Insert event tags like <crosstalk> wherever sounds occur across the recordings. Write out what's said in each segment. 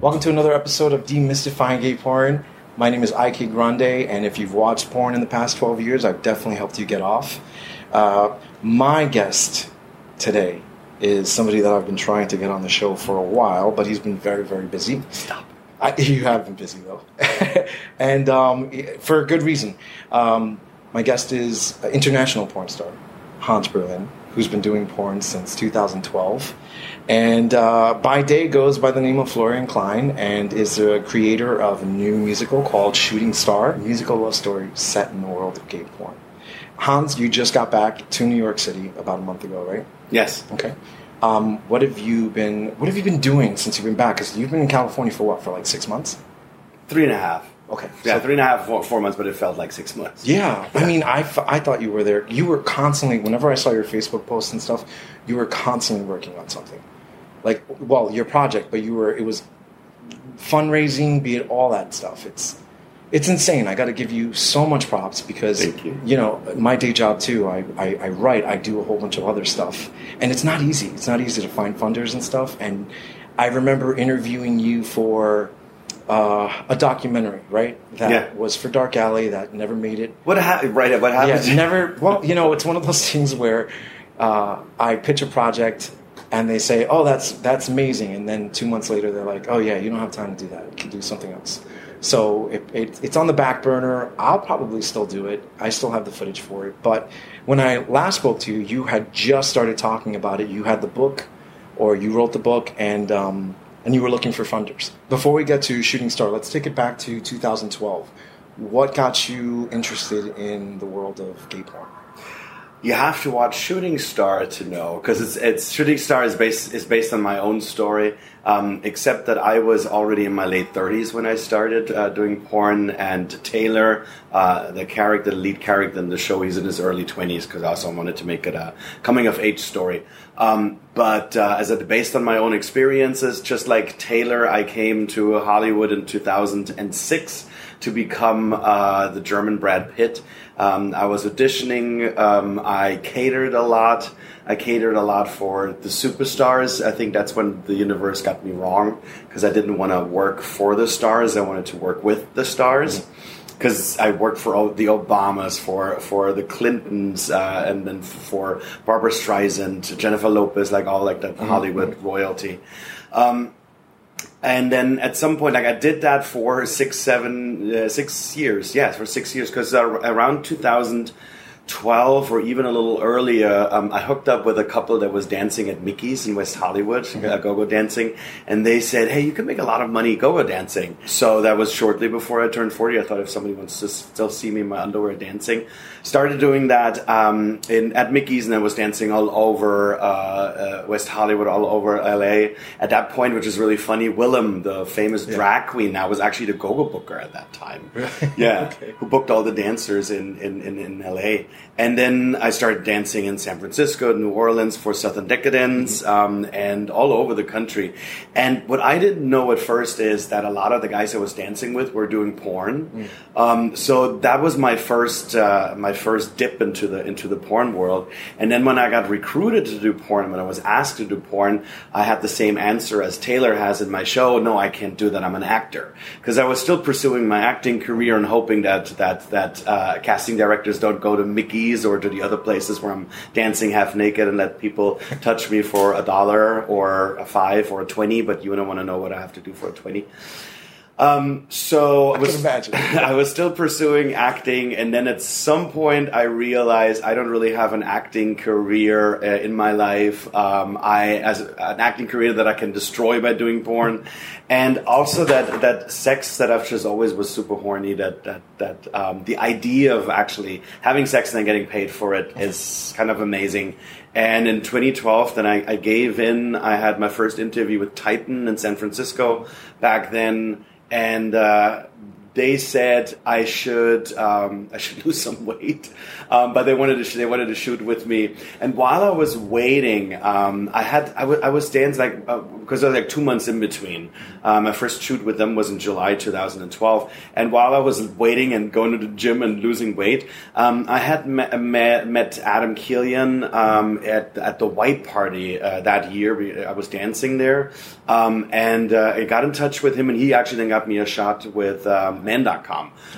Welcome to another episode of Demystifying Gay Porn. My name is IK Grande, and if you've watched porn in the past 12 years, I've definitely helped you get off. Uh, my guest today is somebody that I've been trying to get on the show for a while, but he's been very, very busy. Stop. I, <laughs> you have been busy though, <laughs> and um, for a good reason. Um, my guest is international porn star, Hans Berlin, who's been doing porn since 2012, and uh, by day goes by the name of Florian Klein, and is the creator of a new musical called Shooting Star, a musical love story set in the world of gay porn. Hans, you just got back to New York City about a month ago, right? Yes. Okay. Um, what have you been What have you been doing since you've been back? Because you've been in California for what? For like six months? Three and a half. Okay. Yeah, So- three and a half, four, four months, but it felt like six months. Yeah, I mean, I, f- I thought you were there. You were constantly, whenever I saw your Facebook posts and stuff, you were constantly working on something. Like, well, your project, but you were, it was fundraising, be it all that stuff. It's, it's insane. I got to give you so much props because, Thank you. know, my day job too, I, I, I write, I do a whole bunch of other stuff. And it's not easy. It's not easy to find funders and stuff. And I remember interviewing you for uh, a documentary, right? That Yeah. was for Dark Alley that never made it. What happened? Right. What happened? Yeah, never. Well, you know, it's one of those <laughs> things where uh, I pitch a project and they say, "Oh, that's that's amazing," and then two months later they're like, "Oh yeah, you don't have time to do that. You can do something else." So it, it, it's on the back burner. I'll probably still do it. I still have the footage for it. But when I last spoke to you, you had just started talking about it. You had the book, or you wrote the book, and um, and you were looking for funders. Before we get to Shooting Star, let's take it back to 2012. What got you interested in the world of gay porn? You have to watch Shooting Star to know because it's, it's Shooting Star is based is based on my own story. Um, except that I was already in my late 30s when I started uh, doing porn, and Taylor, uh, the character, the lead character in the show, he's in his early 20s because I also wanted to make it a coming of age story. Um, but uh, as it based on my own experiences, just like Taylor, I came to Hollywood in 2006 to become uh, the German Brad Pitt. Um, I was auditioning. Um, I catered a lot. I catered a lot for the superstars. I think that's when the universe got me wrong because I didn't want to work for the stars. I wanted to work with the stars. Because I worked for the Obamas, for for the Clintons, uh, and then for Barbra Streisand, Jennifer Lopez, like all like that Hollywood royalty. Um, and then at some point, like I did that for six, seven, uh, six years. Yes, for six years, because uh, around 2012 or even a little earlier, um, I hooked up with a couple that was dancing at Mickey's in West Hollywood, uh, go-go dancing, and they said, "Hey, you can make a lot of money go-go dancing." So that was shortly before I turned 40. I thought if somebody wants to still see me in my underwear dancing, started doing that um, in at Mickey's, and I was dancing all over uh, uh, West Hollywood, all over LA. At that point, which is really funny, Willam, the famous drag queen, now was actually the go-go booker at that time. Yeah, <laughs> Okay. who booked all the dancers in, in, in, in LA. And then I started dancing in San Francisco, New Orleans for Southern Decadence, um, and all over the country. And what I didn't know at first is that a lot of the guys I was dancing with were doing porn. Um, so that was my first uh, my first dip into the into the porn world. And then when I got recruited to do porn, when I was asked to do porn, I had the same answer as Taylor has in my show. No, I can't do that. I'm an actor because I was still pursuing my acting career and hoping that that that uh, casting directors don't go to Or to the other places where I'm dancing half naked and let people touch me for a dollar or a five or a twenty. But you don't want to know what I have to do for a twenty. Um, so I can imagine. <laughs> I was still pursuing acting, and then at some point I realized I don't really have an acting career uh, in my life. Um, I as an acting career that I can destroy by doing porn, and also that that sex that I've just always was super horny. That that that um, the idea of actually having sex and then getting paid for it is kind of amazing. And in 2012, then I, I gave in. I had my first interview with Titan in San Francisco back then and uh, they said I should um, I should <laughs> lose some weight, um, but they wanted to they wanted to shoot with me. And while I was waiting, um, I had I, w- I was dancing like uh, because there was like two months in between. Um, my first shoot with them was in July 2012, and while I was waiting and going to the gym and losing weight, um, I had met, met, Adam Killian um, at at the White Party uh, that year. I was dancing there, and uh, I got in touch with him, and he actually then got me a shot with. Um,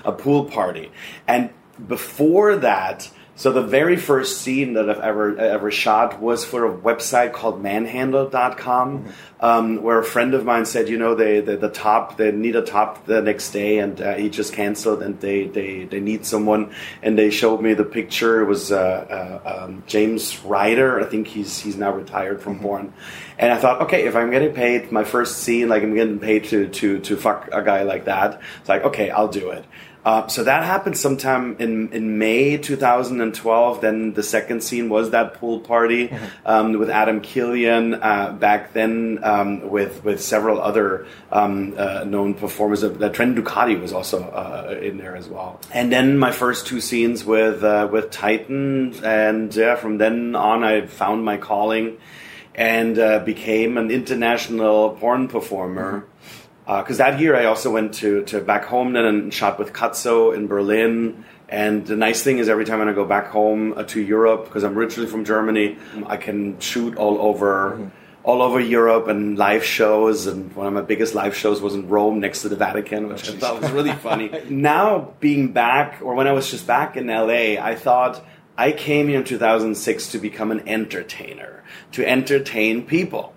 a pool party. And before that, so the very first scene that I've ever ever shot was for a website called Manhandle.com, mm-hmm. um, where a friend of mine said, you know, they, they, the top they need a top the next day, and uh, he just canceled, and they, they they need someone, and they showed me the picture. It was uh, uh, um, James Ryder. I think he's he's now retired from mm-hmm. porn, and I thought, okay, if I'm getting paid my first scene, like I'm getting paid to to to fuck a guy like that, it's like okay, I'll do it. Uh, so that happened sometime in, in May 2012. Then the second scene was that pool party mm-hmm. um, with Adam Killian. Uh, back then, um, with with several other um, uh, known performers. Uh, Trent Ducati was also uh, in there as well. And then my first two scenes with uh, with Titan, and yeah, from then on, I found my calling and became an international porn performer. Mm-hmm because uh, that year I also went to, to back home then and shot with Cazzo in Berlin. And the nice thing is every time when I go back home uh, to Europe, because I'm originally from Germany, I can shoot all over. Mm-hmm. All over Europe and live shows, and one of my biggest live shows was in Rome next to the Vatican, which oh, I thought was really funny. <laughs> now, being back, or when I was just back in LA, I thought I came here in 2006 to become an entertainer, to entertain people.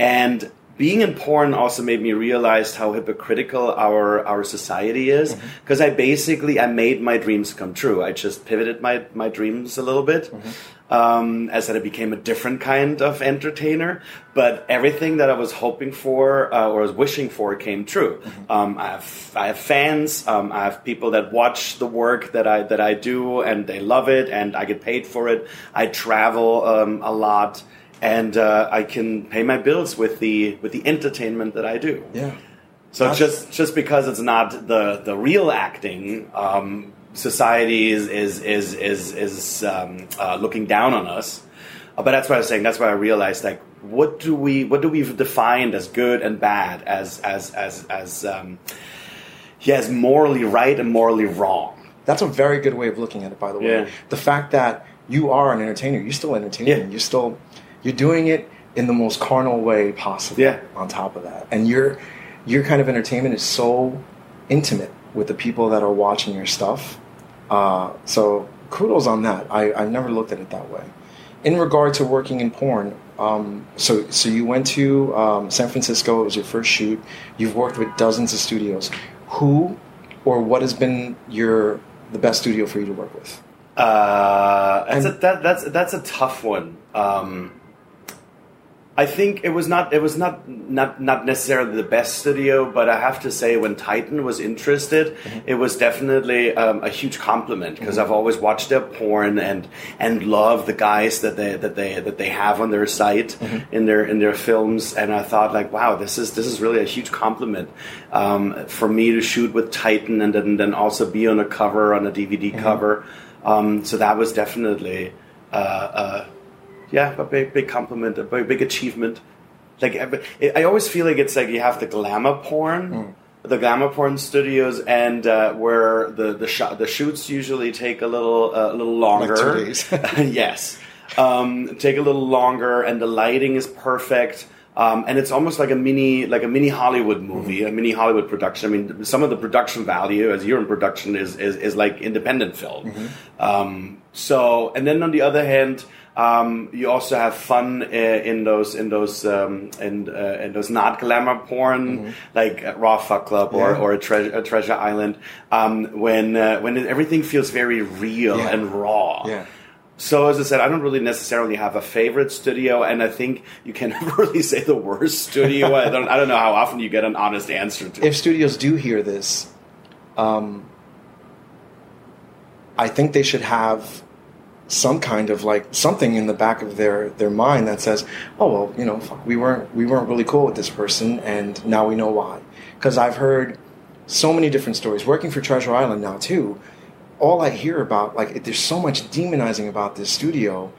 And being in porn also made me realize how hypocritical our our society is because mm-hmm. I basically I made my dreams come true. I just pivoted my my dreams a little bit. Mm-hmm. Um, as that I became a different kind of entertainer, but everything that I was hoping for uh, or was wishing for came true. Mm-hmm. Um, I have I have fans. Um, I have people that watch the work that I that I do, and they love it, and I get paid for it. I travel um, a lot and uh, I can pay my bills with the with the entertainment that I do. Yeah. So That's... just just because it's not the the real acting, um, society is is is is, is um, uh, looking down on us. Uh, but that's what I was saying. That's why I realized like what do we what do we define as good and bad as as as as um, yeah, as morally right and morally wrong. That's a very good way of looking at it. By the way, yeah. the fact that you are an entertainer, you're still entertaining. Yeah. You're still you're doing it in the most carnal way possible. Yeah. On top of that, and your your kind of entertainment is so intimate with the people that are watching your stuff. Uh, so kudos on that. I, I've never looked at it that way. In regard to working in porn, um, so so you went to um, San Francisco. It was your first shoot. You've worked with dozens of studios. Who or what has been your the best studio for you to work with? Uh, that's, and, a, that, that's that's a tough one. Um, I think it was not it was not not not necessarily the best studio, but I have to say when Titan was interested, mm-hmm. it was definitely um, a huge compliment because mm-hmm. I've always watched their porn and and love the guys that they that they that they have on their site mm-hmm. in their in their films, and I thought like wow this is this is really a huge compliment um, for me to shoot with Titan and then then also be on a cover on a DVD mm-hmm. cover. Um, so that was definitely. Uh, uh, yeah, a big big compliment, a big, big achievement. Like I always feel like it's like you have the glamour porn. Mm. The glamour porn studios, and uh, where the the, sh- the shoots usually take a little uh, a little longer. Like two days. <laughs> <laughs> yes, um, take a little longer, and the lighting is perfect. Um, and it's almost like a mini like a mini Hollywood movie, mm-hmm. a mini Hollywood production. I mean, some of the production value, as you're in production, is is, is like independent film. Mm-hmm. Um, so, and then on the other hand, um, you also have fun uh, in those in those um, in, uh, in those not glamour porn mm-hmm. like Raw Fuck Club or, yeah. or a, tre- a, Treasure Island um, when uh, when everything feels very real yeah. and raw. Yeah. So as I said, I don't really necessarily have a favorite studio, and I think you can never <laughs> really say the worst studio. I don't I don't know how often you get an honest answer to. If studios do hear this, um, I think they should have some kind of like something in the back of their their mind that says, "Oh well, you know, fuck, we weren't we weren't really cool with this person, and now we know why." Because I've heard So many different stories. Working for Treasure Island now too, all I hear about like there's so much demonizing about this studio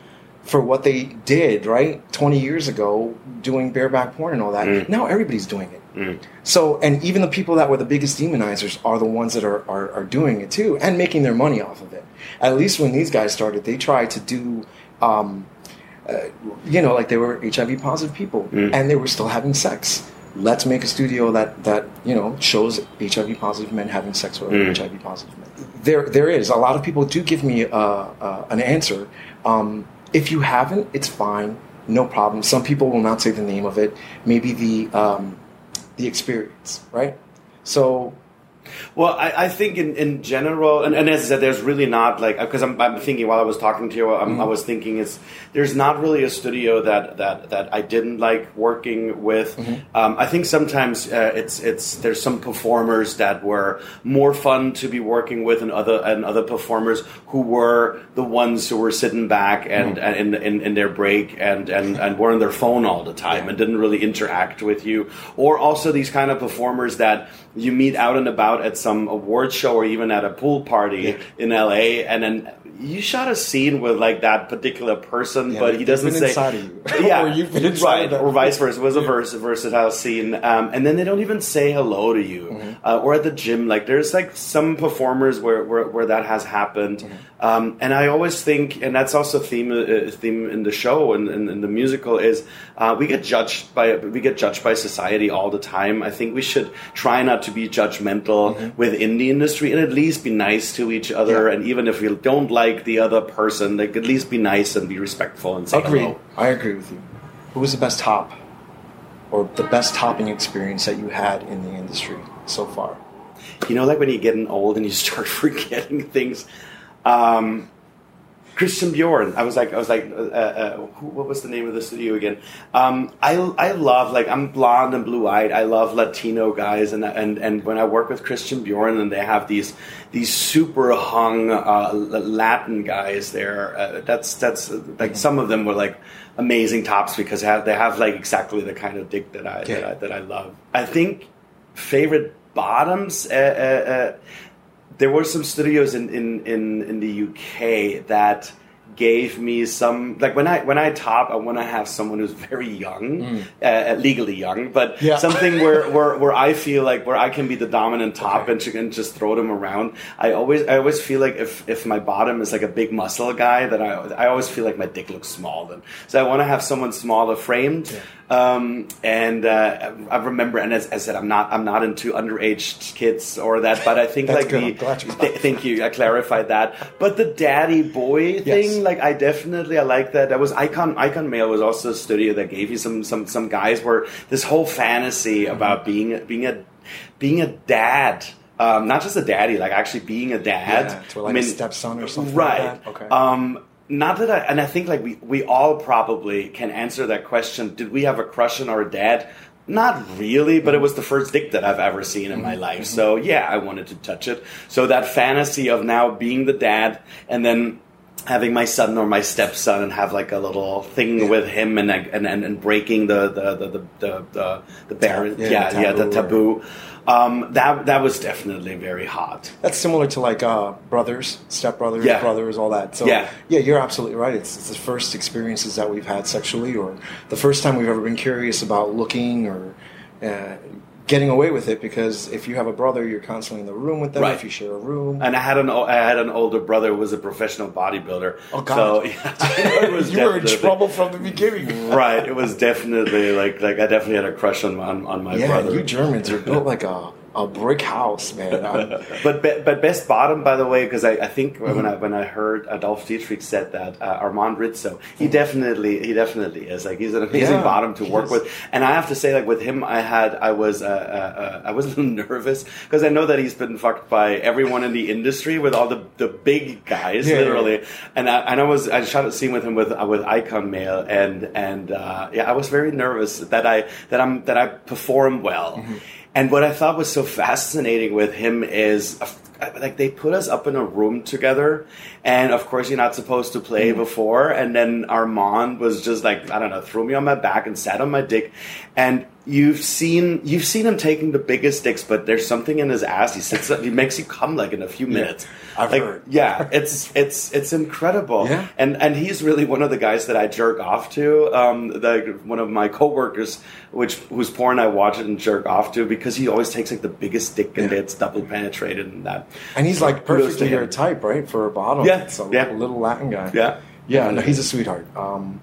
for what they did right 20 years ago doing bareback porn and all that. Mm. Now everybody's doing it. Mm. So, and even the people that were the biggest demonizers are the ones that are, are, are doing it too and making their money off of it. At least when these guys started, they tried to do, um, uh, you know, like they were HIV positive people Mm. and they were still having sex. Let's make a studio that, that you know shows HIV positive men having sex with Mm. HIV positive men. There, there is a lot of people do give me uh, uh, an answer. Um, if you haven't, it's fine, no problem. Some people will not say the name of it. Maybe the um, the experience, right? So Well, I, I think in, in general, and, and as I said, there's really not like because I'm, I'm thinking while I was talking to you, I'm, I was thinking it's there's not really a studio that that, that I didn't like working with. Um, I think sometimes uh, it's it's there's some performers that were more fun to be working with, and other and other performers who were the ones who were sitting back and, and in, in in their break and and and were on their phone all the time and didn't really interact with you, or also these kind of performers that you meet out and about at some award show or even at a pool party Yeah. in LA, and then you shot a scene with like that particular person, Yeah, but he doesn't say inside of you. <laughs> yeah, <laughs> Or you've been inside right, or vice versa. It was a vers- versatile scene, um, and then they don't even say hello to you. Mm-hmm. Uh, or at the gym, like there's like some performers where where, where that has happened, Mm-hmm. um, and I always think, and that's also theme uh, theme in the show and in, in the musical is uh, we get judged by we get judged by society all the time. I think we should try not to be judgmental within the industry and at least be nice to each other. Mm-hmm. Yeah. And even if we don't like the other person, like at least be nice and be respectful and say Agreed. hello. I agree with you. Who was the best top or the best topping experience that you had in the industry so far? You know, like when you're getting old and you start <laughs> forgetting things. Um, Kristen Bjorn. I was like, I was like, uh, uh, who, what was the name of the studio again? Um, I I love like I'm blonde and blue eyed. I love Latino guys, and and and when I work with Kristen Bjorn, and they have these these super hung uh, Latin guys there. Uh, that's that's like some of them were like amazing tops because they have, they have like exactly the kind of dick that I, that I that I love. I think favorite bottoms. Uh, uh, uh, there were some studios in, in, in, in the UK that gave me some like when I when I top I want to have someone who's very young uh, legally young but Yeah. <laughs> something where, where where I feel like where I can be the dominant top Okay. and, sh- can just throw them around. I always I always feel like if if my bottom is like a big muscle guy that I I always feel like my dick looks small then so I want to have someone smaller framed um, and uh, I remember and as, as I said I'm not I'm not into underage kids or that but I think like good. the you th- thank you I clarified that but the daddy boy thing like I definitely I like that that was Icon Icon Male was also a studio that gave you some some some guys where this whole fantasy Mm-hmm. about being being a being a dad um, not just a daddy like actually being a dad Yeah, to like a stepson or something right like that? Okay. um, not that I, and I think like we, we all probably can answer that question. Did we have a crush on our dad? Not really, but it was the first dick that I've ever seen in Mm-hmm. my life. So yeah, I wanted to touch it. So that fantasy of now being the dad and then having my son or my stepson and have like a little thing with him and and, and, and breaking the the the the the, the, the bar- yeah, yeah, the yeah, the taboo taboo. Um, that that was definitely very hot. That's similar to like uh, brothers, stepbrothers, Yeah. brothers, all that. So Yeah. yeah, you're absolutely right. It's, it's the first experiences that we've had sexually, or the first time we've ever been curious about looking or uh, getting away with it. Because if you have a brother, you're constantly in the room with them. Right. If you share a room, And I had an I had an older brother who was a professional bodybuilder. Oh, God. So <laughs> yeah, it was <laughs> you were in trouble from the beginning. Right. It was definitely like like I definitely had a crush on on, on my yeah, brother. you Germans are built like a, a brick house, man. <laughs> But be, but best bottom, by the way, because I, I think Mm-hmm. when I when I heard Adolf Dietrich said that uh, Armand Rizzo, he definitely he definitely is like he's an amazing Mm-hmm. Yeah, bottom to work is. with. And I have to say, like with him, I had I was uh, uh, uh, I was <laughs> a little nervous because I know that he's been fucked by everyone in the industry with all the, the big guys, Yeah, yeah, literally. And I, and I was I shot a scene with him with uh, with Icon Male, and and uh, yeah, I was very nervous that I that I'm that I perform well. Mm-hmm. And what I thought was so <laughs> fascinating with him is. uh, Like they put us up in a room together, and of course you're not supposed to play Mm-hmm. before. And then Armand was just like I don't know, threw me on my back and sat on my dick, and you've seen you've seen him taking the biggest dicks, but there's something in his ass. He sits up, he makes you come like in a few minutes. I've like, heard. Yeah, <laughs> it's it's it's incredible. Yeah. and and he's really one of the guys that I jerk off to. Um, the one of my coworkers, which whose porn I watch and jerk off to because he always takes like the biggest dick and Yeah. gets double penetrated and that. And he's like perfectly your type, right? For a bottom. Yeah, It's a yeah. little Latin guy. Yeah. Yeah, no, he's a sweetheart. Um,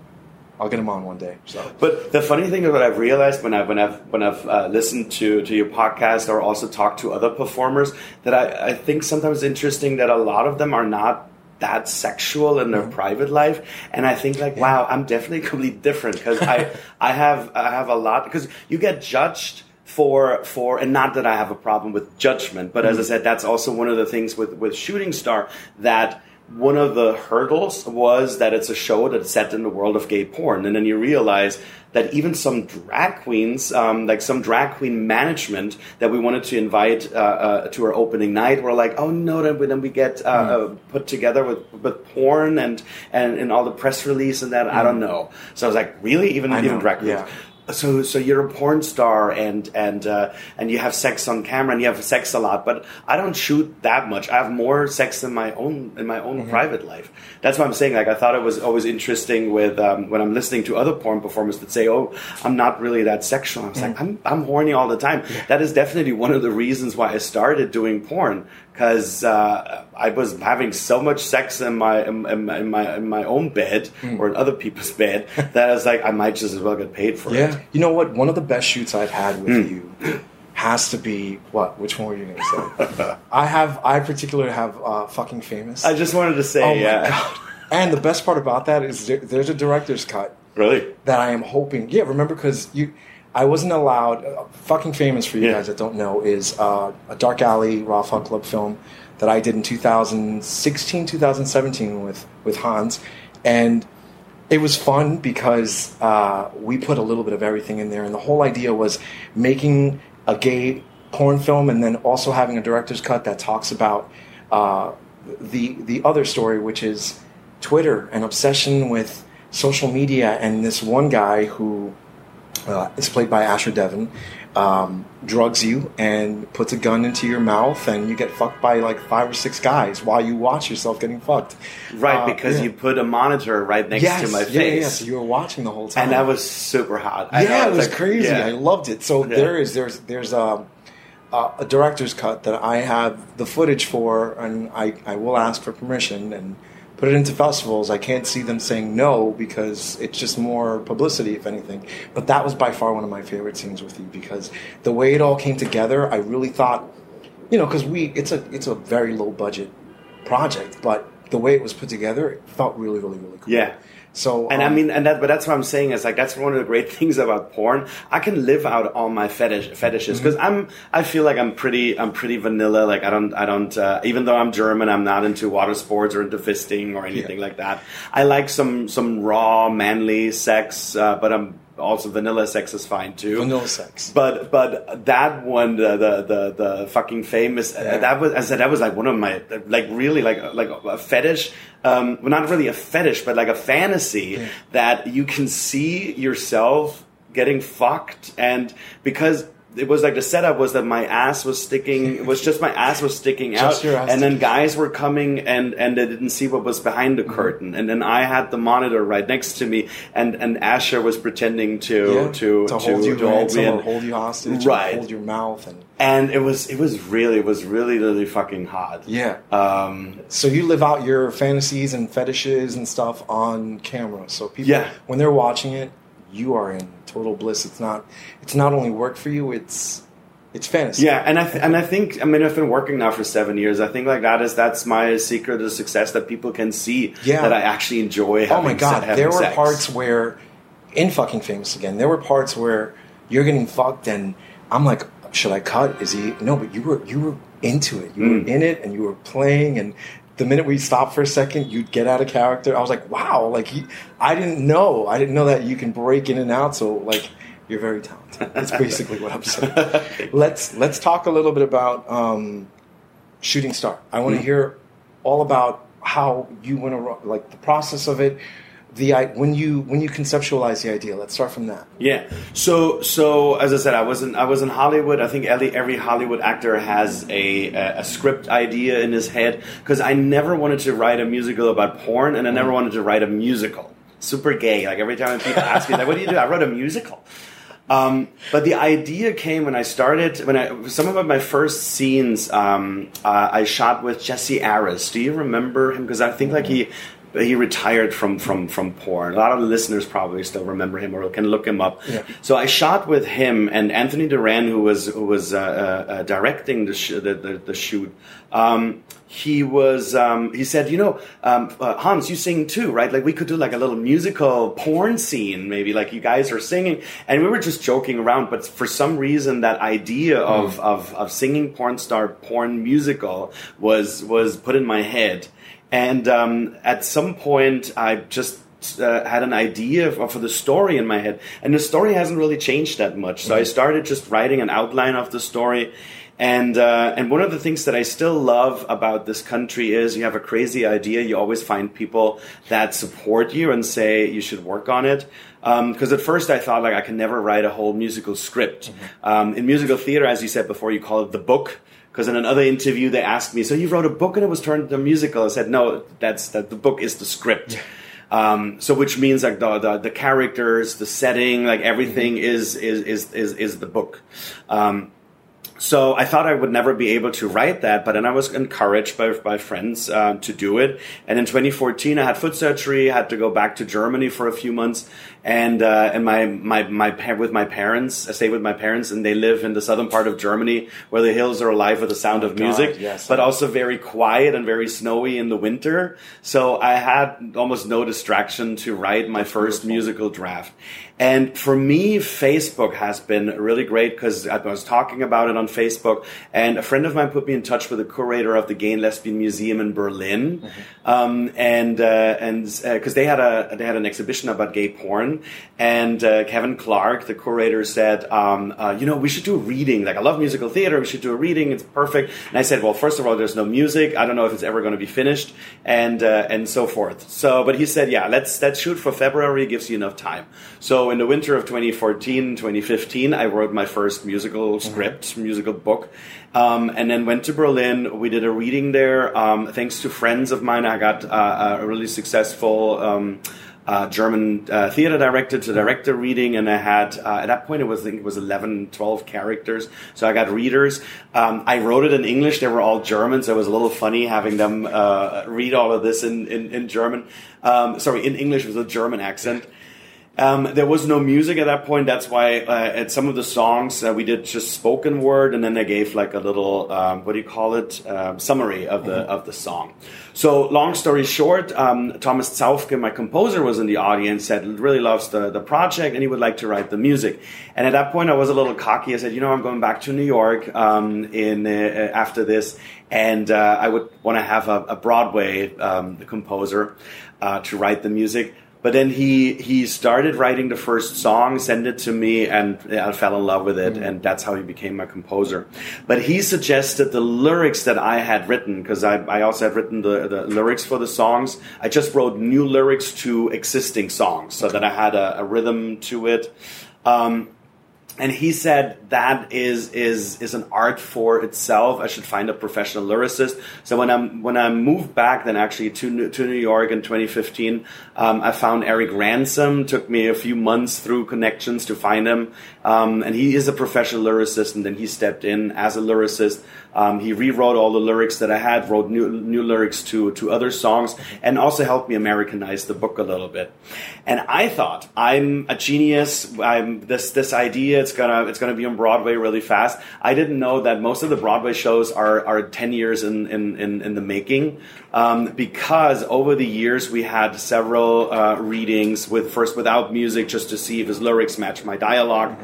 I'll get him on one day. So But the funny thing is what I've realized when I've when I've when I've uh, listened to to your podcast or also talked to other performers that I, I think sometimes it's interesting that a lot of them are not that sexual in their private life and I think like wow I'm definitely <laughs> completely different because I <laughs> I have I have a lot because you get judged for for and not that I have a problem with judgment but as I said that's also one of the things with with Shooting Star that one of the hurdles was that it's a show that's set in the world of gay porn, and then you realize that even some drag queens, um, like some drag queen management that we wanted to invite uh, uh, to our opening night, were like, "Oh no!" Then we, then we get uh, uh, put together with with porn and and and all the press release and that. I don't know. So I was like, "Really? Even I even know, drag queens?" yeah. So so you're a porn star and and uh, and you have sex on camera and you have sex a lot but i don't shoot that much. I have more sex in my own in my own Mm-hmm. private life. That's what i'm saying. Like i thought it was always interesting with um, when i'm listening to other porn performers that say oh i'm not really that sexual. I was like i'm, I'm horny all the time. That is definitely one of the reasons why i started doing porn because uh, I was having so much sex in my in, in my in my in my own bed Mm. or in other people's bed <laughs> that I was like I might just as well get paid for it. yeah, you know what? One of the best shoots I've had with you has to be what? Which one were you going to say? <laughs> I have. I particularly have uh, fucking famous. I just wanted to say, oh my yeah, god! And the best part about that is there, there's a director's cut really. that I am hoping. Yeah, remember because you, I wasn't allowed. Uh, fucking famous for you Yeah. guys that don't know is uh, a Dark Alley Raw Fuck Club film that I did in 2016, 2017 with with Hans, and it was fun because uh, we put a little bit of everything in there, and the whole idea was making a gay porn film, and then also having a director's cut that talks about uh, the the other story, which is Twitter and obsession with social media, and this one guy who uh, is played by Asher Devon, um, drugs you and puts a gun into your mouth, and you get fucked by like five or six guys while you watch yourself getting fucked. Right, Uh, because yeah. you put a monitor right next yes, to my yeah, yeah, yeah, face, so you were watching the whole time, and that was super hot. I yeah, it was like- crazy. yeah. I loved it. So Yeah. there is there's there's um, uh, a director's cut that I have the footage for, and I I will ask for permission and put it into festivals. I can't see them saying no because it's just more publicity, if anything. But that was by far one of my favorite scenes with you because the way it all came together, I really thought, you know, because we it's a it's a very low budget project, but the way it was put together, it felt really really really cool. Yeah. So And I um, mean, and that, but that's what I'm saying is like that's one of the great <laughs> things about porn. I can live out all my fetish fetishes Mm-hmm. because I'm, I feel like I'm pretty, I'm pretty vanilla. Like I don't, I don't, uh, even though I'm German, I'm not into water sports or into fisting or anything Yeah. like that. I like some, some raw, manly sex, uh, but I'm also vanilla sex is fine too. vanilla sex. But but that one the the the, the fucking famous uh, Yeah. that was I said that was like one of my like really like like a fetish um well not really a fetish but like a fantasy that you can see yourself getting fucked and because it was like the setup was that my ass was sticking it was just my ass was sticking Just out your ass and then guys were coming and and they didn't see what was behind Mm-hmm. the curtain and then I had the monitor right next to me and and Asher was pretending to Yeah, to to hold you to hold me and- hold you hostage, Right. hold your mouth, and and it was it was really it was really really fucking hot. yeah. Um, So you live out your fantasies and fetishes and stuff on camera. So people, Yeah. when they're watching it, you are in total bliss. It's not. It's not only work for you. It's it's fantasy. yeah, and I th- and I think I mean I've been working now for seven years. I think like that is that's my secret to success that people can see Yeah. that I actually enjoy. Having Oh my god, se- there were sex. parts where, in fucking famous again, there were parts where you're getting fucked, and I'm like, should I cut? Is he? No, but you were you were into it. You Mm. were in it, and you were playing, and the minute we stopped for a second, you'd get out of character. I was like, wow, like he, I didn't know, I didn't know that you can break in and out. So like, you're very talented. That's <laughs> basically what I'm saying. let's let's talk a little bit about um, Shooting Star. I want to Mm. hear all about how you went around, like the process of it. The when you when you conceptualize the idea. Let's start from that. Yeah. So so as I said, I was in I was in Hollywood. I think every, every Hollywood actor has a a, a script idea in his head because I never wanted to write a musical about porn, and I never wanted to write a musical. Super gay. Like every time people ask me, like, "What do you do?" I wrote a musical. Um, but the idea came when I started. When I some of my first scenes, um, uh, I shot with Jesse Aris. Do you remember him? Because I think like he he retired from from from porn. A lot of the listeners probably still remember him or can look him up. Yeah. So I shot with him and Anthony Duran, who was who was uh, uh, uh, directing the, sh- the, the the shoot. Um, he was um, he said, you know, um, uh, Hans, you sing too, right? Like we could do like a little musical porn scene, maybe like you guys are singing, and we were just joking around. But for some reason, that idea of of, of singing porn star porn musical was was put in my head. And um, at some point, I just uh, had an idea for, for the story in my head, and the story hasn't really changed that much. So I started just writing an outline of the story. And uh, and one of the things that I still love about this country is you have a crazy idea, you always find people that support you and say you should work on it. Because at first I thought like I can never write a whole musical script. Um, in musical theater, as you said before, you call it the book because in another interview they asked me, "So you wrote a book and it was turned into a musical?" I said, "No, that's that. The book is the script." Um, so which means like the, the the characters, the setting, like everything is, is is is is the book. Um, so I thought I would never be able to write that, but then I was encouraged by, by friends uh, to do it. And in 2014, I had foot surgery, I had to go back to Germany for a few months, and uh, and my my my with my parents, I stay with my parents, and they live in the southern part of Germany where the hills are alive with the sound of God, music, yes. but also very quiet and very snowy in the winter. So I had almost no distraction to write my first beautiful. musical draft. And for me, Facebook has been really great because I was talking about it on Facebook, and a friend of mine put me in touch with the curator of the Gay and Lesbian Museum in Berlin, um, and uh, and because they had a they had an exhibition about gay porn, and uh, Kevin Clarke, the curator, said, um, uh, you know, we should do a reading. Like I love musical theater, we should do a reading. It's perfect. And I said, well, first of all, there's no music. I don't know if it's ever going to be finished, and uh, and so forth. So, but he said, yeah, let's let's shoot for February. It Gives you enough time. So in the winter of 2014, 2015, I wrote my first musical script, musical book, um, and then went to Berlin. We did a reading there. Um, thanks to friends of mine, I got uh, a really successful. Um, uh, German uh, theater director to director reading, and I had uh, at that point it was I think it was 11, 12 characters. So I got readers. Um, I wrote it in English. They were all German, so it was a little funny having them uh, read all of this in in, in German. Um, sorry, in English with a German accent. Um, there was no music at that point. That's why uh, at some of the songs uh, we did just spoken word, and then they gave like a little um, what do you call it um, summary of the of the song. So long story short, um, Thomas Zaufke, my composer, was in the audience. Said really loves the the project, and he would like to write the music. And at that point, I was a little cocky. I said, you know, I'm going back to New York um, in uh, after this, and uh, I would want to have a, a Broadway um, composer uh, to write the music. But then he he started writing the first song, sent it to me, and I fell in love with it, and that's how he became my composer. But he suggested the lyrics that I had written because I, I also had written the, the lyrics for the songs. I just wrote new lyrics to existing songs so that I had a, a rhythm to it. Um, and he said that is is is an art for itself. I should find a professional lyricist. So when I when I moved back, then actually to to New York in 2015, um, I found Eric Ransom. Took me a few months through connections to find him, um, and he is a professional lyricist. And then he stepped in as a lyricist. Um, he rewrote all the lyrics that I had, wrote new new lyrics to to other songs, and also helped me Americanize the book a little bit. And I thought I'm a genius. I'm this this idea. It's gonna it's gonna be on Broadway really fast. I didn't know that most of the Broadway shows are are ten years in in in, in the making, um, because over the years we had several uh, readings with first without music just to see if his lyrics match my dialog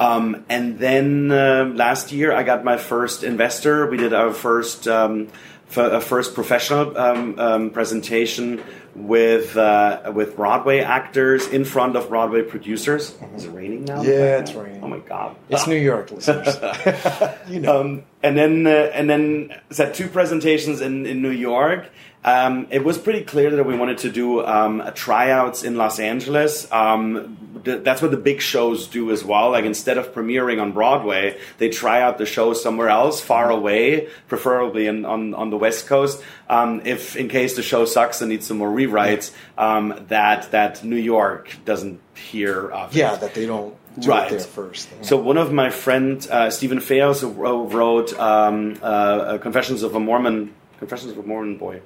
um, and then uh, last year, I got my first investor. We did our first um, f- first professional um, um, presentation with uh, with Broadway actors in front of Broadway producers. Is it raining now? Yeah, it's raining. Oh my god! It's New York, listeners. <laughs> you know. And then uh, and then set two presentations in, in New York. Um, it was pretty clear that we wanted to do um, tryouts in Los Angeles. Um, th- that's what the big shows do as well. Like instead of premiering on Broadway, they try out the show somewhere else, far away, preferably in, on on the West Coast. Um, if in case the show sucks and needs some more rewrites, um, that that New York doesn't hear of. yeah, it. that they don't do Right. first. So one of my friends, uh, Steven Fales, wrote um, uh, uh, "Confessions of a Mormon," "Confessions of a Mormon Boy."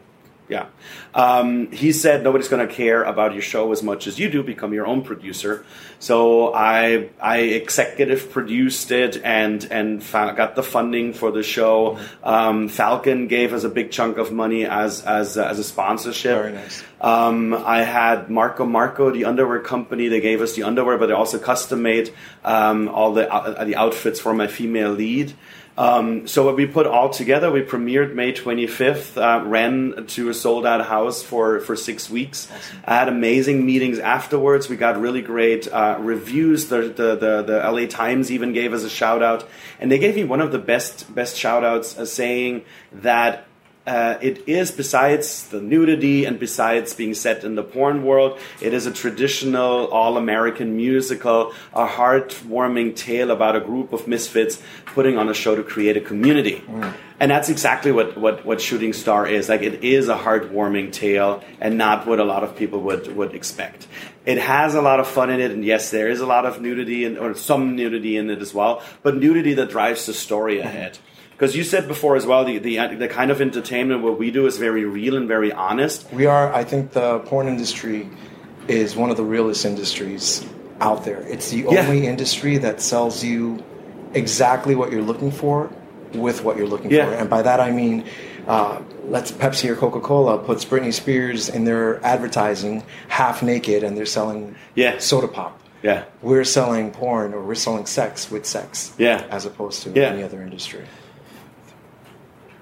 Yeah, um, he said nobody's going to care about your show as much as you do. Become your own producer. So I I executive produced it and and fa- got the funding for the show. Um, Falcon gave us a big chunk of money as as as a sponsorship. Very nice. Um, I had Marco Marco, the underwear company. They gave us the underwear, but they also custom made um, all the uh, the outfits for my female lead. Um, so what we put all together, we premiered May 25th, uh, ran to a sold out house for, for six weeks. I had amazing meetings afterwards. We got really great uh, reviews. The, the, the, the LA Times even gave us a shout out. And they gave me one of the best, best shout outs uh, saying that uh, it is besides the nudity and besides being set in the porn world, it is a traditional all-American musical, a heartwarming tale about a group of misfits putting on a show to create a community. And that's exactly what, what, what Shooting Star is. Like it is a heartwarming tale and not what a lot of people would, would expect. It has a lot of fun in it, and yes, there is a lot of nudity and or some nudity in it as well, but nudity that drives the story ahead. Because you said before as well, the, the the kind of entertainment what we do is very real and very honest. We are, I think the porn industry is one of the realest industries out there. It's the Yeah. only industry that sells you exactly what you're looking for with what you're looking Yeah. for. And by that I mean, uh, let's Pepsi or Coca Cola puts Britney Spears in their advertising half naked and they're selling Yeah. soda pop. Yeah, We're selling porn or we're selling sex with sex. Yeah. As opposed to Yeah. any other industry.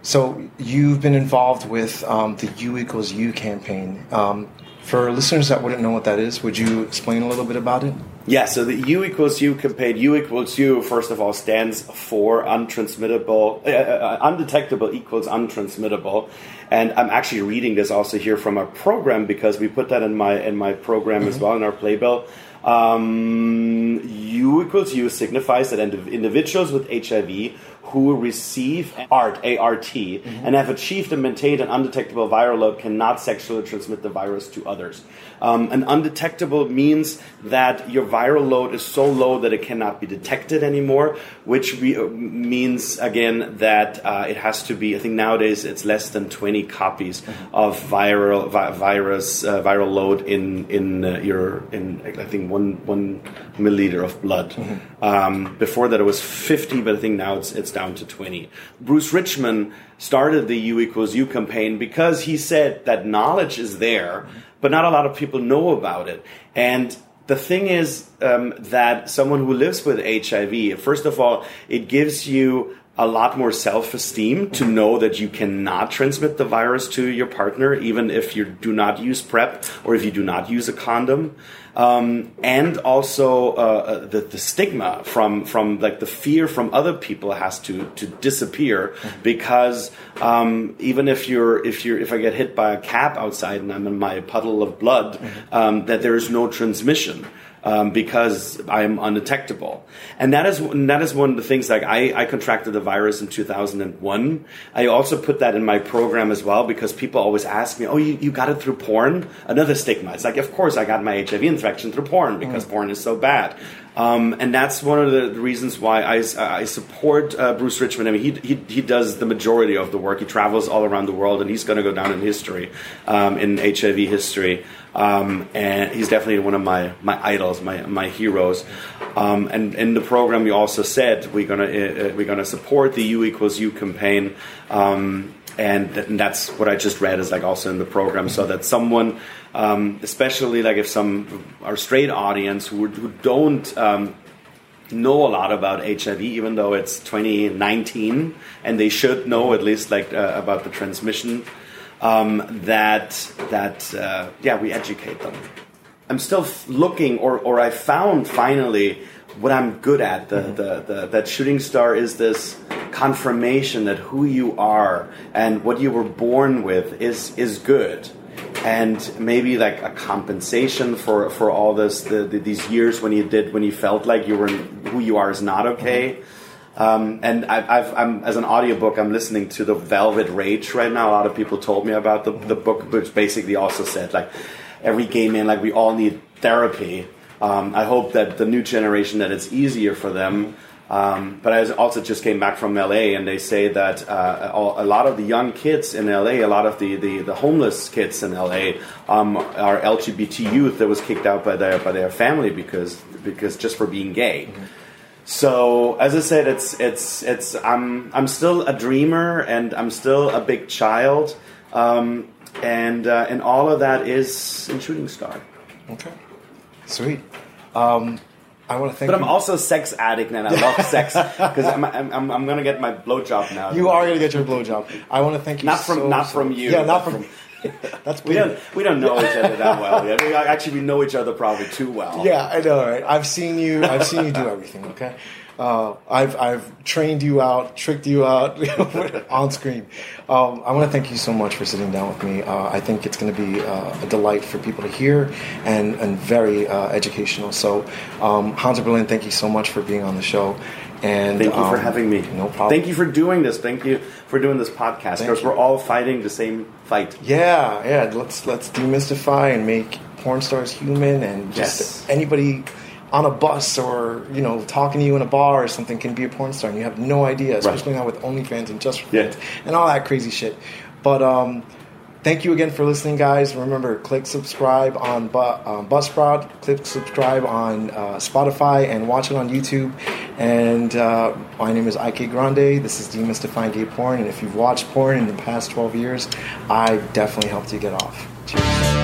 So you've been involved with um, the U equals U campaign. Um, for listeners that wouldn't know what that is, would you explain a little bit about it? yeah. So the U equals U campaign. U equals U first of all stands for untransmittable, uh, uh, undetectable equals untransmittable. And I'm actually reading this also here from our program because we put that in my in my program as well in our playbill. Um, U equals U signifies that indiv- individuals with HIV who receive ART, A-R-T, and have achieved and maintained an undetectable viral load cannot sexually transmit the virus to others. Um, an undetectable means that your viral load is so low that it cannot be detected anymore, which we, uh, means again that uh, it has to be. I think nowadays it's less than 20 copies of viral vi- virus uh, viral load in in uh, your in I think one one milliliter of blood. Um, before that it was 50, but I think now it's it's down to 20. Bruce Richman started the U equals U campaign because he said that knowledge is there, but not a lot of people know about it. And the thing is um, that someone who lives with HIV, first of all, it gives you a lot more self-esteem to know that you cannot transmit the virus to your partner, even if you do not use PrEP or if you do not use a condom. Um, and also uh, the, the stigma from from like the fear from other people has to to disappear because um, even if you're if you're if I get hit by a cap outside and I'm in my puddle of blood, um, that there is no transmission um, because I'm undetectable. And that is and that is one of the things. Like I, I contracted the virus in 2001. I also put that in my program as well because people always ask me, "Oh, you, you got it through porn?" Another stigma. It's like, of course, I got my HIV infection through porn because porn is so bad. Um, and that's one of the reasons why I, I support uh, Bruce Richman. I mean, he, he, he does the majority of the work. He travels all around the world, and he's going to go down in history, um, in HIV history. Um, and he's definitely one of my, my idols, my, my heroes. Um, and in the program, we also said we're going to uh, we're going to support the U equals U campaign. Um, and, th- and that's what I just read is like also in the program, so that someone, um, especially like if some our straight audience who, who don't um, know a lot about HIV, even though it's 2019, and they should know at least like uh, about the transmission. um, that that uh, yeah we educate them. I'm still f- looking, or or I found finally what I'm good at. The, Mm-hmm. the, the that shooting star is this confirmation that who you are and what you were born with is is good. And maybe like a compensation for for all this the, the, these years when you did when you felt like you were who you are is not okay. Um, and I, I've, I'm as an audiobook I'm listening to the Velvet Rage right now. A lot of people told me about the, the book which basically also said like every gay man like we all need therapy. Um, I hope that the new generation that it's easier for them um, but I also just came back from LA, and they say that uh, a lot of the young kids in LA, a lot of the, the, the homeless kids in LA, um, are LGBT youth that was kicked out by their by their family because because just for being gay. So as I said, it's it's it's I'm I'm still a dreamer, and I'm still a big child, um, and uh, and all of that is in Shooting Star. Okay. Sweet. Um, I want to thank But I'm also a sex addict and I love sex <laughs> because I'm, I'm, I'm, I'm gonna get my blowjob now. you are going to get your blowjob. I want to thank you. Not from- so, not so- from you, Yeah, not from. <laughs> that's We don't we don't know each other that well <laughs> yet. We- Actually, we know each other probably too well. Yeah, I know, right? I've seen you. I've seen you do everything. Okay, uh, I've I've trained you out, tricked you out <laughs> on screen. Um, I want to thank you so much for sitting down with me. Uh, I think it's going to be uh, a delight for people to hear and and very uh, educational. So, um, Hans Berlin, thank you so much for being on the show. And Thank you for um, having me. No problem. Thank you for doing this. Thank you for doing this podcast because we're all fighting the same fight. Yeah, yeah. Let's let's demystify and make porn stars human, and just Yes. anybody on a bus or you know talking to you in a bar or something can be a porn star, and you have no idea, especially now with OnlyFans and Just for Yeah. And all that crazy shit. But um, thank you again for listening, guys. Remember, click subscribe on Bu- um, Buzzsprout, click subscribe on uh, Spotify, and watch it on YouTube. And uh, my name is Ike Grande. This is Demystifying Gay Porn. And if you've watched porn in the past 12 years, I definitely helped you get off. Cheers.